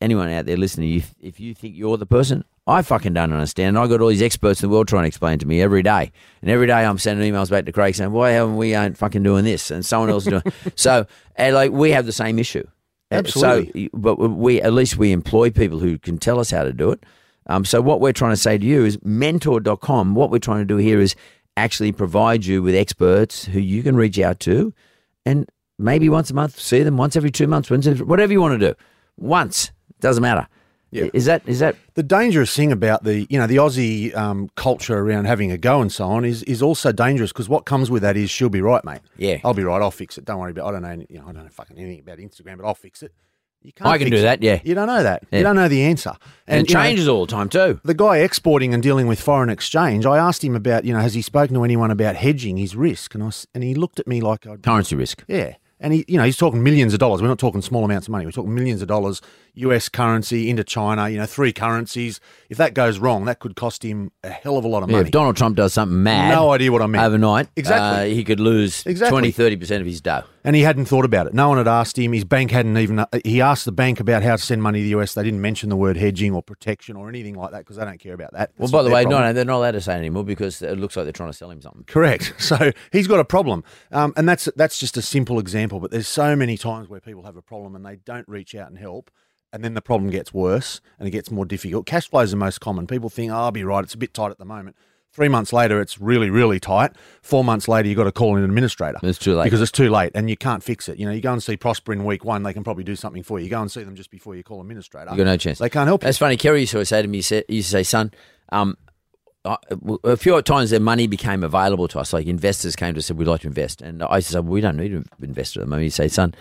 S1: anyone out there listening, if, if you think you're the person, I fucking don't understand. I got all these experts in the world trying to explain to me every day, and every day I'm sending emails back to Craig saying, "Why haven't we ain't fucking doing this?" And someone else is doing. so, and like we have the same issue.
S2: Absolutely.
S1: So, but we at least we employ people who can tell us how to do it. Um, so what we're trying to say to you is mentored.com. What we're trying to do here is actually provide you with experts who you can reach out to and maybe once a month. See them once every two months, once whatever you want to do. Once doesn't matter.
S2: Yeah.
S1: Is that is that
S2: The dangerous thing about the you know the Aussie um, culture around having a go and so on is is also dangerous because what comes with that is she'll be right, mate.
S1: Yeah.
S2: I'll be right. I'll fix it. Don't worry about. I don't know. You know, I don't know fucking anything about Instagram, but I'll fix it. You can't.
S1: I can do
S2: it.
S1: that, yeah.
S2: You don't know that.
S1: Yeah.
S2: You don't know the answer.
S1: and, it
S2: you know,
S1: changes all the time too.
S2: the guy exporting and dealing with foreign exchange, I asked him about, you know, has he spoken to anyone about hedging his risk? And I and he looked at me like, I'd,
S1: Currency risk.
S2: yeah. And he, you know, he's talking millions of dollars. We're not talking small amounts of money. We're talking millions of dollars, US currency into China. You know, three currencies. If that goes wrong, that could cost him a hell of a lot of
S1: Yeah,
S2: money.
S1: if Donald Trump does something mad,
S2: No idea what I mean,
S1: overnight,
S2: Exactly.
S1: uh, he could lose
S2: Exactly.
S1: 20 30 percent of his dough.
S2: and he hadn't thought about it. No one had asked him. His bank hadn't even. uh, He asked the bank about how to send money to the US. They didn't mention the word hedging or protection or anything like that because they don't care about that.
S1: Well, by the way,
S2: problem.
S1: no, no, they're not allowed to say it anymore because it looks like they're trying to sell him something.
S2: Correct. So he's got a problem, um, and that's that's just a simple example. But there's so many times where people have a problem and they don't reach out and help, and then the problem gets worse and it gets more difficult. Cash flow is the most common. People think, "Oh, I'll be right. It's a bit tight at the moment." Three months later, it's really, really tight. Four months later, you've got to call in an administrator.
S1: It's too late.
S2: Because it's too late and you can't fix it. You know, you go and see Prospa in week one, they can probably do something for you. You go and see them just before you call an administrator.
S1: You got no chance.
S2: They can't help you.
S1: That's funny. Kerry used to say to me, he used to say, son, um, I- a few times their money became available to us. Like investors came to us and said, we'd like to invest. And I said, well, we don't need to invest at the moment. He say, son,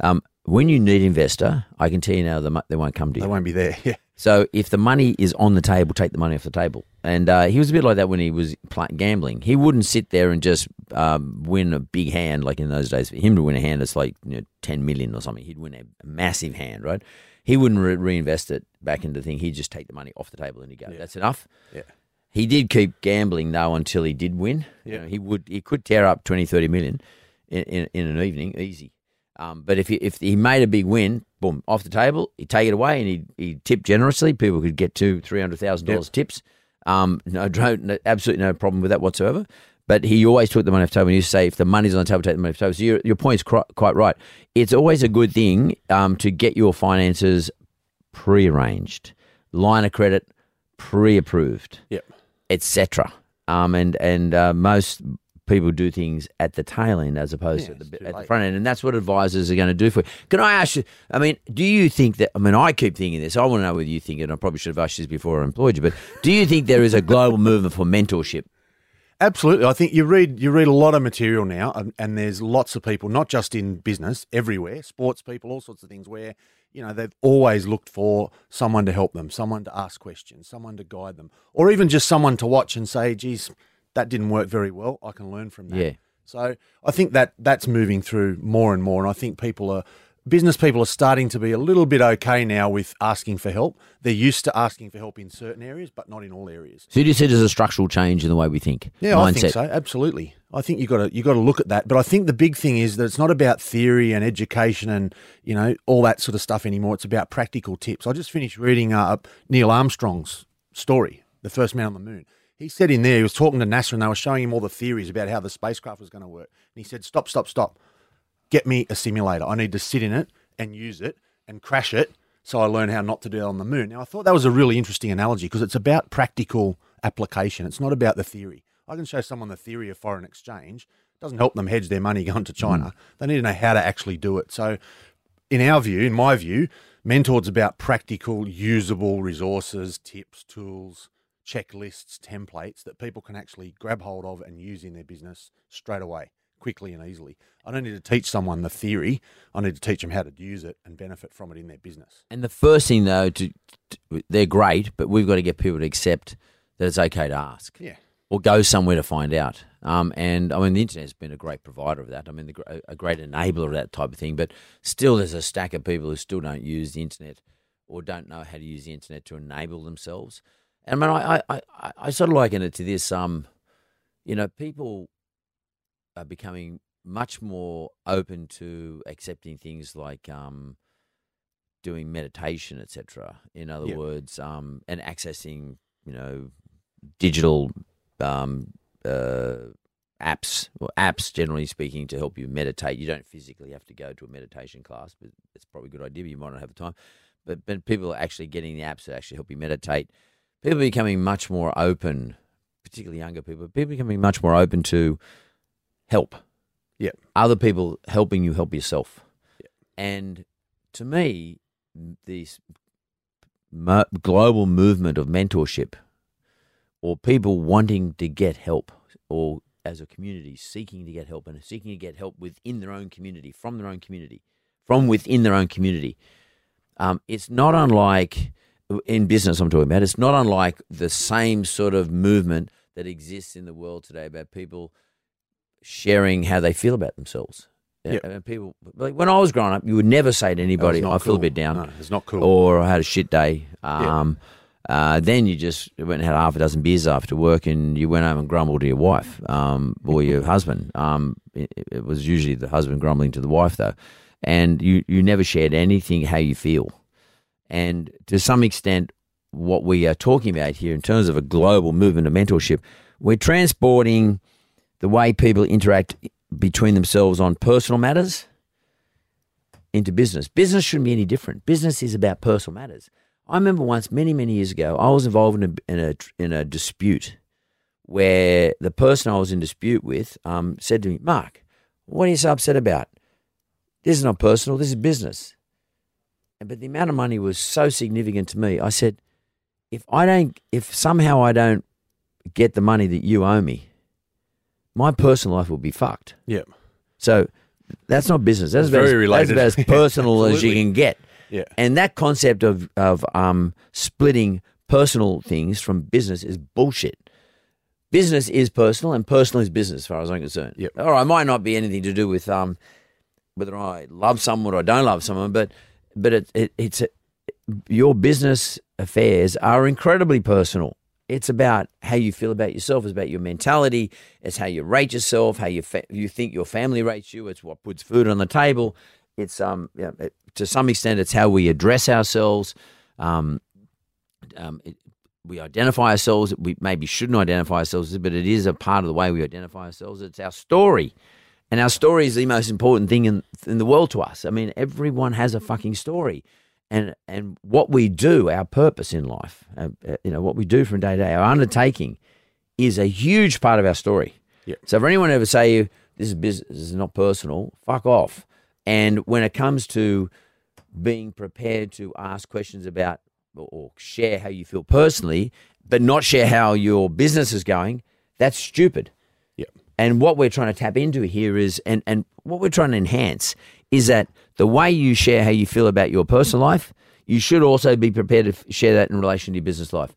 S1: um, when you need investor, I can tell you now the they won't come to you.
S2: They won't be there. Yeah.
S1: So if the money is on the table, take the money off the table. And uh, he was a bit like that when he was gambling. He wouldn't sit there and just um, win a big hand like in those days. For him to win a hand, it's like you know, ten million or something. He'd win a massive hand, right? He wouldn't re- reinvest it back into the thing. He'd just take the money off the table and he'd go, "That's enough."
S2: Yeah.
S1: He did keep gambling though until he did win. You
S2: Yeah.
S1: know, he would he could tear up 20, 30 million in, in, in an evening, easy. Um, but if he, if he made a big win, boom, off the table, he'd take it away and he'd, he'd tip generously. People could get two, three hundred thousand dollars tips. Um, no, no, absolutely no problem with that whatsoever. But he always took the money off the table. And you say, if the money's on the table, take the money off the table. So your, your point's cri- quite right. It's always a good thing um, to get your finances pre-arranged, line of credit pre-approved
S2: Yep.
S1: etc. Um, and and uh, most people do things at the tail end as opposed
S2: Yeah,
S1: to the,
S2: too
S1: at the front end, and that's what advisors are going to do for you. Can I ask you? I mean, do you think that? I mean, I keep thinking this. I want to know whether you think it. and I probably should have asked you this before I employed you, but do you think there is a global movement for mentorship?
S2: Absolutely. I think you read you read a lot of material now, and, and there's lots of people, not just in business, everywhere, sports people, all sorts of things, where you know they've always looked for someone to help them, someone to ask questions, someone to guide them, or even just someone to watch and say, "Geez, that didn't work very well. I can learn from that."
S1: Yeah.
S2: So I think that that's moving through more and more, and I think people are. Business people are starting to be a little bit okay now with asking for help. They're used to asking for help in certain areas, but not in all areas.
S1: So you see there's a structural change in the way we think?
S2: Yeah,
S1: Mindset.
S2: I think so. Absolutely. I think you got to you got to look at that. But I think the big thing is that it's not about theory and education and you know all that sort of stuff anymore. It's about practical tips. I just finished reading uh, Neil Armstrong's story, the first man on the moon. He said in there he was talking to NASA and they were showing him all the theories about how the spacecraft was going to work. And he said, "Stop, stop, stop! Get me a simulator. I need to sit in it and use it and crash it." So I learn how not to do that on the moon. Now I thought that was a really interesting analogy because it's about practical application. It's not about the theory. I can show someone the theory of foreign exchange. It doesn't help them hedge their money going to China. Mm. They need to know how to actually do it. So, in our view, in my view, Mentored's about practical, usable resources, tips, tools, checklists, templates that people can actually grab hold of and use in their business straight away, quickly and easily. I don't need to teach someone the theory. I need to teach them how to use it and benefit from it in their business.
S1: And the first thing though, to, to they're great, but we've got to get people to accept that it's okay to ask.
S2: Yeah.
S1: or go somewhere to find out. Um, and I mean, the internet has been a great provider of that. I mean, the, a great enabler of that type of thing. But still, there's a stack of people who still don't use the internet or don't know how to use the internet to enable themselves. And I mean, I, I, I, I sort of liken it to this. Um, you know, people are becoming much more open to accepting things like um, doing meditation, etc. In other
S2: Yeah.
S1: words, um, and accessing, you know, digital um, uh, apps, or apps generally speaking, to help you meditate. You don't physically have to go to a meditation class, but it's probably a good idea. But you might not have the time. But but people are actually getting the apps that actually help you meditate. People becoming much more open, particularly younger people. People becoming much more open to help.
S2: Yep.
S1: other people helping you help yourself. Yeah. And to me, this mo- global movement of mentorship or people wanting to get help or as a community seeking to get help and seeking to get help within their own community, from their own community, from within their own community. Um, it's not unlike in business, I'm talking about, it's not unlike the same sort of movement that exists in the world today about people sharing how they feel about themselves.
S2: Yep.
S1: And people, like when I was growing up, you would never say to anybody,
S2: not
S1: "I feel a bit down,"
S2: No, it's not cool.
S1: or "I had a shit day."
S2: Yeah.
S1: Um, uh, then you just went and had half a dozen beers after work, and you went home and grumbled to your wife um, or your husband. Um, it, it was usually the husband grumbling to the wife, though, and you you never shared anything how you feel. And to some extent, what we are talking about here, in terms of a global movement of mentorship, we're transporting the way people interact between themselves on personal matters into business. Business shouldn't be any different. Business is about personal matters. I remember once, many many years ago, I was involved in a in a, in a dispute where the person I was in dispute with um, said to me, "Mark, what are you so upset about? This is not personal. This is business." But the amount of money was so significant to me. I said, "If I don't, if somehow I don't get the money that you owe me, my personal life will be fucked."
S2: yeah,
S1: So that's not business. That's about,
S2: very
S1: as, that's about as personal as you can get.
S2: yeah,
S1: And that concept of of um, splitting personal things from business is bullshit. Business is personal, and personal is business, as far as I'm concerned.
S2: Yep.
S1: All right, it might not be anything to do with um, whether I love someone or I don't love someone, but but it, it, it's a, your business affairs are incredibly personal. It's about how you feel about yourself. It's about your mentality. It's how you rate yourself. How you fa- you think your family rates you. It's what puts food on the table. It's um yeah, it, to some extent it's how we address ourselves. Um, um, it, we identify ourselves. We maybe shouldn't identify ourselves, but it is a part of the way we identify ourselves. It's our story, and our story is the most important thing in in the world to us. I mean, everyone has a fucking story, and and what we do, our purpose in life, uh, uh, you know, what we do from day to day, our undertaking, is a huge part of our story.
S2: Yeah.
S1: So, for anyone to ever say this is business, this is not personal, fuck off. And when it comes to being prepared to ask questions about or share how you feel personally, but not share how your business is going, that's stupid. And what we're trying to tap into here is, and, and what we're trying to enhance is that the way you share how you feel about your personal life, you should also be prepared to f- share that in relation to your business life.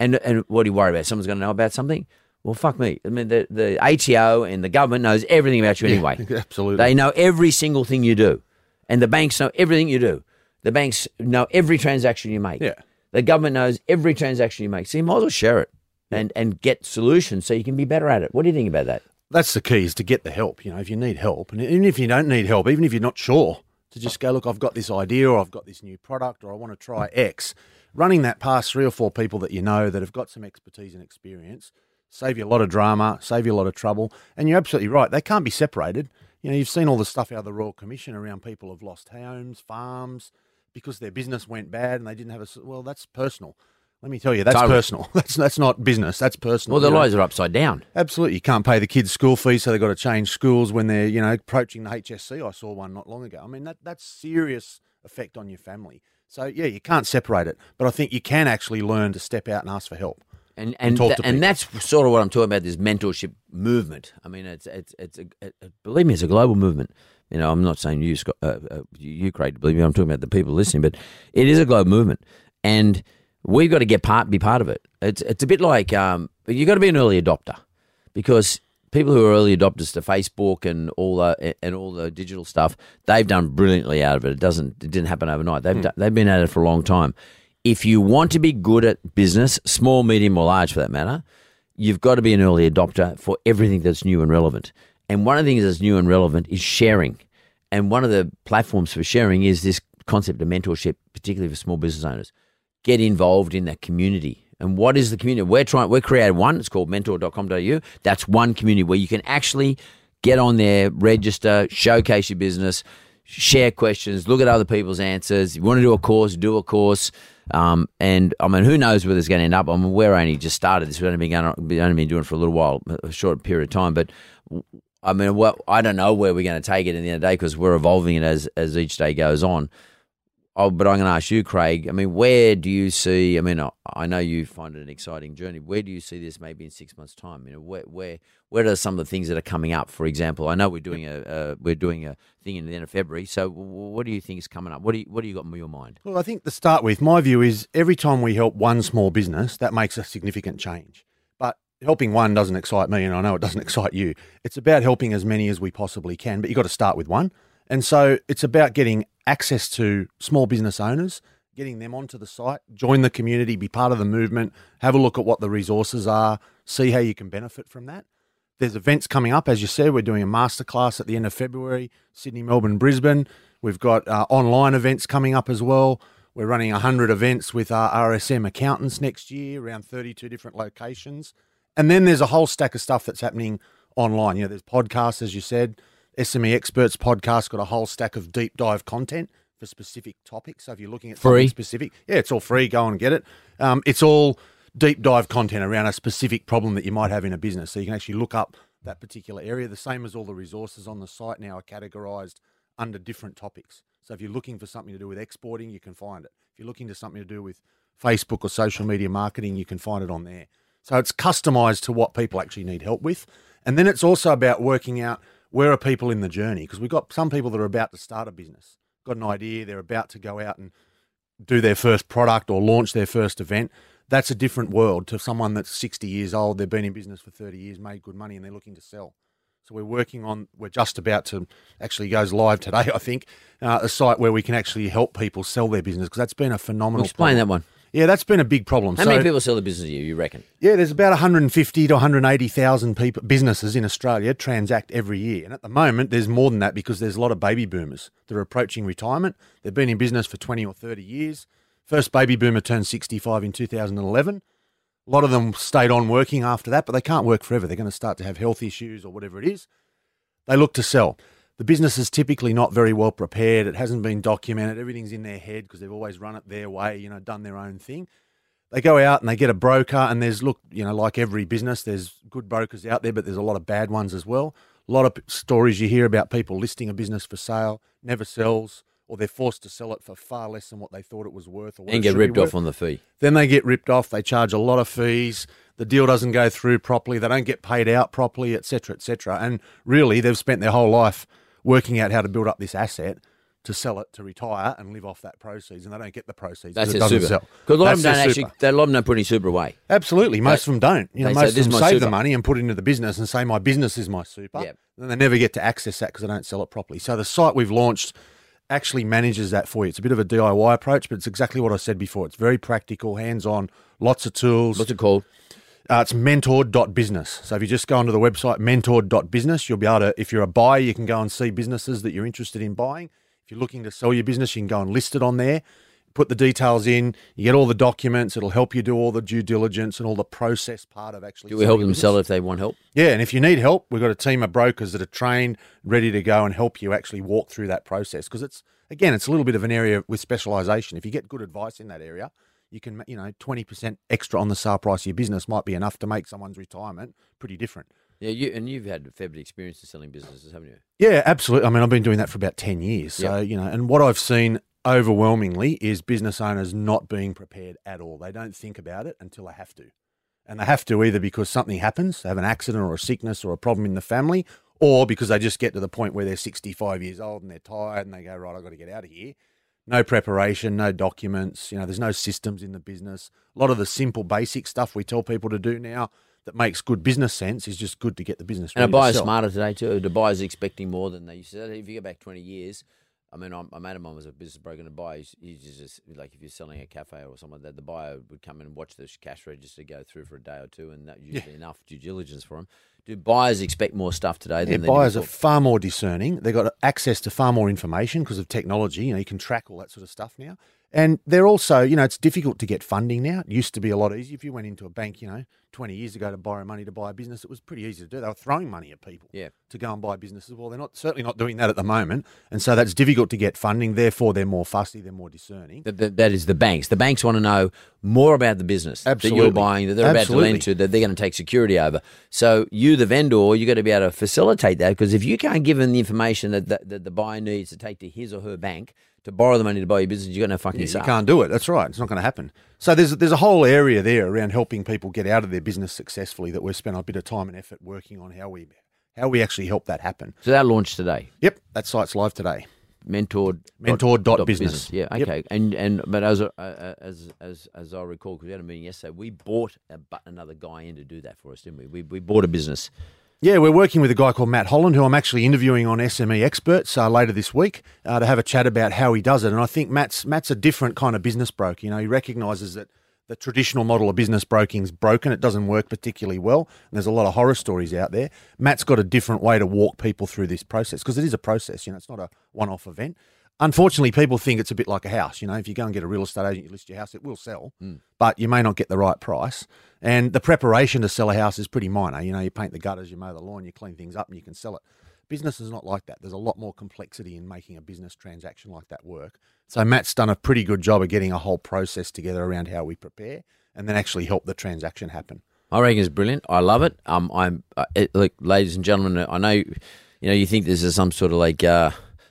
S1: And and what do you worry about? Someone's going to know about something? Well, fuck me. I mean, the, the ATO and the government knows everything about you anyway.
S2: absolutely.
S1: They know every single thing you do. And the banks know everything you do. The banks know every transaction you make.
S2: Yeah.
S1: The government knows every transaction you make. So you might as well share it and, and get solutions so you can be better at it. What do you think about that?
S2: That's the key is to get the help. You know, if you need help, and even if you don't need help, even if you're not sure, to just go, look, I've got this idea, or I've got this new product, or I want to try X. Running that past three or four people that you know that have got some expertise and experience save you a lot of drama, save you a lot of trouble. And you're absolutely right; they can't be separated. You know, you've seen all the stuff out of the Royal Commission around people who've lost homes, farms, because their business went bad and they didn't have a. Well, that's personal. Let me tell you, that's
S1: Totally.
S2: personal. That's that's not business. That's personal.
S1: Well, the
S2: you know?
S1: lies are upside down.
S2: Absolutely. You can't pay the kids school fees, so they've got to change schools when they're, you know, approaching the HSC. I saw one not long ago. I mean, that that's serious effect on your family. So, yeah, you can't separate it. But I think you can actually learn to step out and ask for help.
S1: And and
S2: talk to
S1: and that's sort of what I'm talking about. This mentorship movement. I mean, it's it's it's a, it, it- believe me, it's a global movement. You know, I'm not saying you, Scott, uh, uh, you, Craig, to believe me. I'm talking about the people listening, but it is a global movement, and we've got to get part, be part of it. It's it's a bit like um, you've got to be an early adopter because people who are early adopters to Facebook and all the and all the digital stuff, they've done brilliantly out of it. It doesn't it didn't happen overnight. They've done, they've been at it for a long time. If you want to be good at business, small, medium, or large for that matter, you've got to be an early adopter for everything that's new and relevant. And one of the things that's new and relevant is sharing. And one of the platforms for sharing is this concept of mentorship, particularly for small business owners. Get involved in that community. And what is the community? We're trying we're created one, it's called mentored.com.au. That's one community where you can actually get on there, register, showcase your business, share questions, look at other people's answers. If you want to do a course, do a course. Um, and I mean, who knows where this is going to end up? I mean, we're only just started this. We've only been going, we've only been doing it for a little while, a short period of time. But I mean, well, I don't know where we're going to take it in the end of the day because we're evolving it as as each day goes on. Oh, but I'm going to ask you, Craig. I mean, where do you see? I mean, I, know you find it an exciting journey. Where do you see this maybe in six months' time? You know, where where where are some of the things that are coming up? For example, I know we're doing a we're doing a thing in the end of February. So, what do you think is coming up? What do you what do you got in your mind?
S2: Well, I think to start with, my view is every time we help one small business, that makes a significant change. But helping one doesn't excite me, and I know it doesn't excite you. It's about helping as many as we possibly can, but you've got to start with one. And so it's about getting access to small business owners, getting them onto the site, join the community, be part of the movement, have a look at what the resources are, see how you can benefit from that. There's events coming up, as you said. We're doing a masterclass at the end of February, Sydney, Melbourne, Brisbane. We've got uh, online events coming up as well. We're running 100 events with our RSM accountants next year, around 32 different locations. And then there's a whole stack of stuff that's happening online. You know, there's podcasts, as you said. SME Experts podcast got a whole stack of deep dive content for specific topics. So if you're looking at
S1: Free?
S2: something specific, yeah, it's all free. Go and get it. Um, it's all deep dive content around a specific problem that you might have in a business. So you can actually look up that particular area. The same as all the resources on the site now are categorized under different topics. So if you're looking for something to do with exporting, you can find it. If you're looking to something to do with Facebook or social media marketing, you can find it on there. So it's customized to what people actually need help with. And then it's also about working out where are people in the journey because we've got some people that are about to start a business, got an idea, they're about to go out and do their first product or launch their first event. That's a different world to someone that's 60 years old, they've been in business for 30 years, made good money, and they're looking to sell. So we're working on, we're just about to, actually goes live today, I think, uh, a site where we can actually help people sell their business because that's been a phenomenal
S1: Explain
S2: problem.
S1: that one.
S2: Yeah, that's been a big problem.
S1: How
S2: So-
S1: many people sell the business to you? You reckon?
S2: yeah, there's about 150 to 180,000 people businesses in Australia transact every year, and at the moment there's more than that because there's a lot of baby boomers that are approaching retirement. They've been in business for 20 or 30 years. First baby boomer turned 65 in 2011. A lot of them stayed on working after that, but they can't work forever. They're going to start to have health issues or whatever it is. They look to sell. The business is typically not very well prepared. It hasn't been documented. Everything's in their head because they've always run it their way, you know, done their own thing. They go out and they get a broker and there's look you know like every business there's good brokers out there but there's a lot of bad ones as well. A lot of stories you hear about people listing a business for sale never sells or they're forced to sell it for far less than what they thought it was worth or what
S1: And get ripped off on the fee.
S2: then they get ripped off. They charge a lot of fees. The deal doesn't go through properly. They don't get paid out properly etc etc and really they've spent their whole life working out how to build up this asset to sell it to retire and live off that proceeds and they don't get the proceeds
S1: That's
S2: it doesn't
S1: super.
S2: sell
S1: Because a lot of them don't actually, they- a lot of them don't put any super away.
S2: Absolutely. Most
S1: They-
S2: of them don't. You know,
S1: say,
S2: most
S1: "This
S2: of them save the money and put it into the business and say, my business is my super.
S1: Yep.
S2: And they never get to access that because they don't sell it properly. So the site we've launched actually manages that for you. It's a bit of a DIY approach, but it's exactly what I said before. It's very practical, hands on, lots of tools.
S1: What's it called?
S2: Uh, it's mentored.business. So if you just go onto the website mentored.business, you'll be able to, if you're a buyer, you can go and see businesses that you're interested in buying. If you're looking to sell your business, you can go and list it on there, put the details in, you get all the documents, it'll help you do all the due diligence and all the process part of actually
S1: Do we help them
S2: business.
S1: sell if they want help?
S2: Yeah, and if you need help, we've got a team of brokers that are trained, ready to go and help you actually walk through that process. Because it's again, it's a little bit of an area with specialisation. If you get good advice in that area, you can, you know, twenty percent extra on the sale price of your business might be enough to make someone's retirement pretty different.
S1: Yeah, you and you've had a fair bit of experience in selling businesses, haven't you?
S2: Yeah, absolutely. I mean, I've been doing that for about 10 years. So,
S1: Yeah.
S2: you know, and what I've seen overwhelmingly is business owners not being prepared at all. They don't think about it until they have to. And they have to either because something happens, they have an accident or a sickness or a problem in the family, or because they just get to the point where they're 65 years old and they're tired and they go, right, I've got to get out of here. No preparation, no documents, you know, there's no systems in the business. A lot of the simple basic stuff we tell people to do now that makes good business sense is just good to get the business
S1: And a buyer's smarter today too. The buyer's expecting more than they used to. If you go back twenty years, I mean, I'm, a mate of mine was a business broker and a buyer. He's, just like if you're selling a cafe or something like that, the buyer would come in and watch the cash register go through for a day or two, and that usually enough due diligence for them. Do buyers expect more stuff today
S2: Yeah,
S1: than they
S2: buyers are far more discerning. They've got access to far more information because of technology. You know, you can track all that sort of stuff now. And they're also, you know, it's difficult to get funding now. It used to be a lot easier. If you went into a bank, you know, 20 years ago to borrow money to buy a business, it was pretty easy to do. They were throwing money at people
S1: Yeah.
S2: to go and buy businesses. Well, they're not certainly not doing that at the moment. And so that's difficult to get funding. Therefore, they're more fussy, they're more discerning.
S1: That, that, that is the banks. The banks want to know more about the business that you're buying, that they're about to lend to, that they're going to take security over. So you, the vendor, you've got to be able to facilitate that because if you can't give them the information that, that, that the buyer needs to take to his or her bank to borrow the money to buy your business, you got no fucking
S2: Yeah, you can't do it. That's right. It's not going to happen. So there's there's a whole area there around helping people get out of their business successfully that we've spent a bit of time and effort working on how we how we actually help that happen.
S1: So that launched today.
S2: Yep, that site's live today.
S1: mentored
S2: Mentored dot business.
S1: Yeah,
S2: Yep.
S1: okay. And and but as uh, as as as I recall, because we had a meeting yesterday, we bought a, another guy in to do that for us, didn't we? We we bought a business.
S2: Yeah, we're working with a guy called Matt Holland, who I'm actually interviewing on SME Experts uh, later this week uh, to have a chat about how he does it. And I think Matt's Matt's a different kind of business broker. You know, he recognises that the traditional model of business broking is broken; it doesn't work particularly well. And there's a lot of horror stories out there. Matt's got a different way to walk people through this process because it is a process. You know, it's not a one-off event. Unfortunately, people think it's a bit like a house. You know, if you go and get a real estate agent, you list your house, it will sell, but you may not get the right price. And the preparation to sell a house is pretty minor. You know, you paint the gutters, you mow the lawn, you clean things up, and you can sell it. Business is not like that. There's a lot more complexity in making a business transaction like that work. So Matt's done a pretty good job of getting a whole process together around how we prepare and then actually help the transaction happen.
S1: I reckon it's brilliant. I love it. Um, I'm uh, it, look, ladies and gentlemen. I know, you know, you think this is some sort of like uh,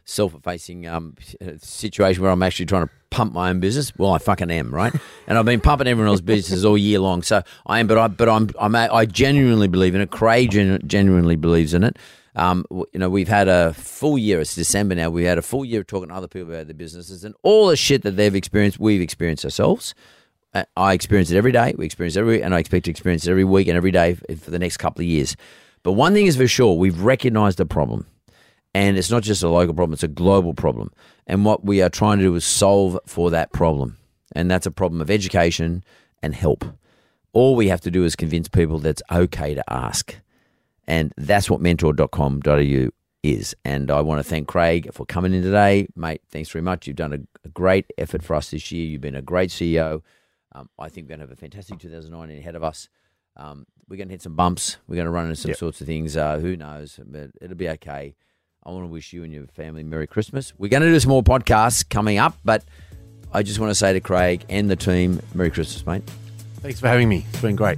S1: self-effacing um situation where I'm actually trying to pump my own business. Well, I fucking am, right? and I've been pumping everyone else's businesses all year long. So I am, but I, but I'm, I'm, I genuinely believe in it. Genu- genuinely believes in it. Um, you know, we've had a full year. It's December now. We had a full year of talking to other people about their businesses and all the shit that they've experienced. We've experienced ourselves. Uh, I experience it every day. We experience it every, and I expect to experience it every week and every day for the next couple of years. But one thing is for sure, we've recognised the problem, and it's not just a local problem; it's a global problem. And what we are trying to do is solve for that problem, and that's a problem of education and help. All we have to do is convince people that it's okay to ask, and that's what mentored.com.au is. And I want to thank Craig for coming in today, mate. Thanks very much. You've done a, a great effort for us this year. You've been a great CEO. Um, I think we're going to have a fantastic 2019 ahead of us. Um, we're going to hit some bumps. We're going to run into some
S2: Yep.
S1: sorts of things. Uh, who knows? But it'll be okay. I want to wish you and your family Merry Christmas. We're going to do some more podcasts coming up, but I just want to say to Craig and the team, Merry Christmas, mate.
S2: Thanks for having me. It's been great.